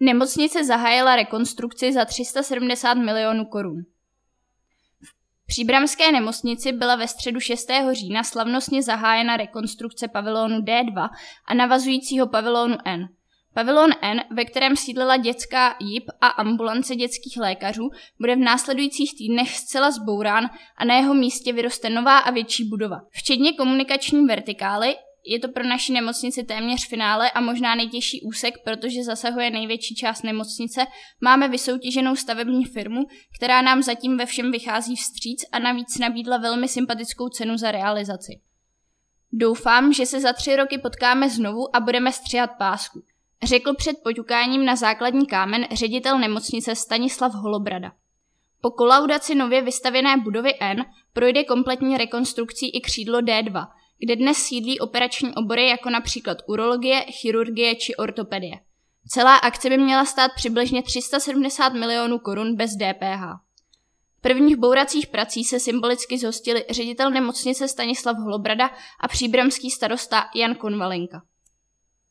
Nemocnice zahájila rekonstrukci za 370 milionů korun. V příbramské nemocnici byla ve středu 6. října slavnostně zahájena rekonstrukce pavilonu D2 a navazujícího pavilonu N. Pavilon N, ve kterém sídlila dětská JIP a ambulance dětských lékařů, bude v následujících týdnech zcela zbourán a na jeho místě vyroste nová a větší budova. Včetně komunikační vertikály je to pro naši nemocnici téměř finále a možná nejtěžší úsek, protože zasahuje největší část nemocnice. Máme vysoutěženou stavební firmu, která nám zatím ve všem vychází vstříc a navíc nabídla velmi sympatickou cenu za realizaci. Doufám, že se za tři roky potkáme znovu a budeme stříhat pásku řekl před poťukáním na základní kámen ředitel nemocnice Stanislav Holobrada. Po kolaudaci nově vystavěné budovy N projde kompletní rekonstrukcí i křídlo D2, kde dnes sídlí operační obory jako například urologie, chirurgie či ortopedie. Celá akce by měla stát přibližně 370 milionů korun bez DPH. Prvních bouracích prací se symbolicky zhostili ředitel nemocnice Stanislav Holobrada a příbramský starosta Jan Konvalenka.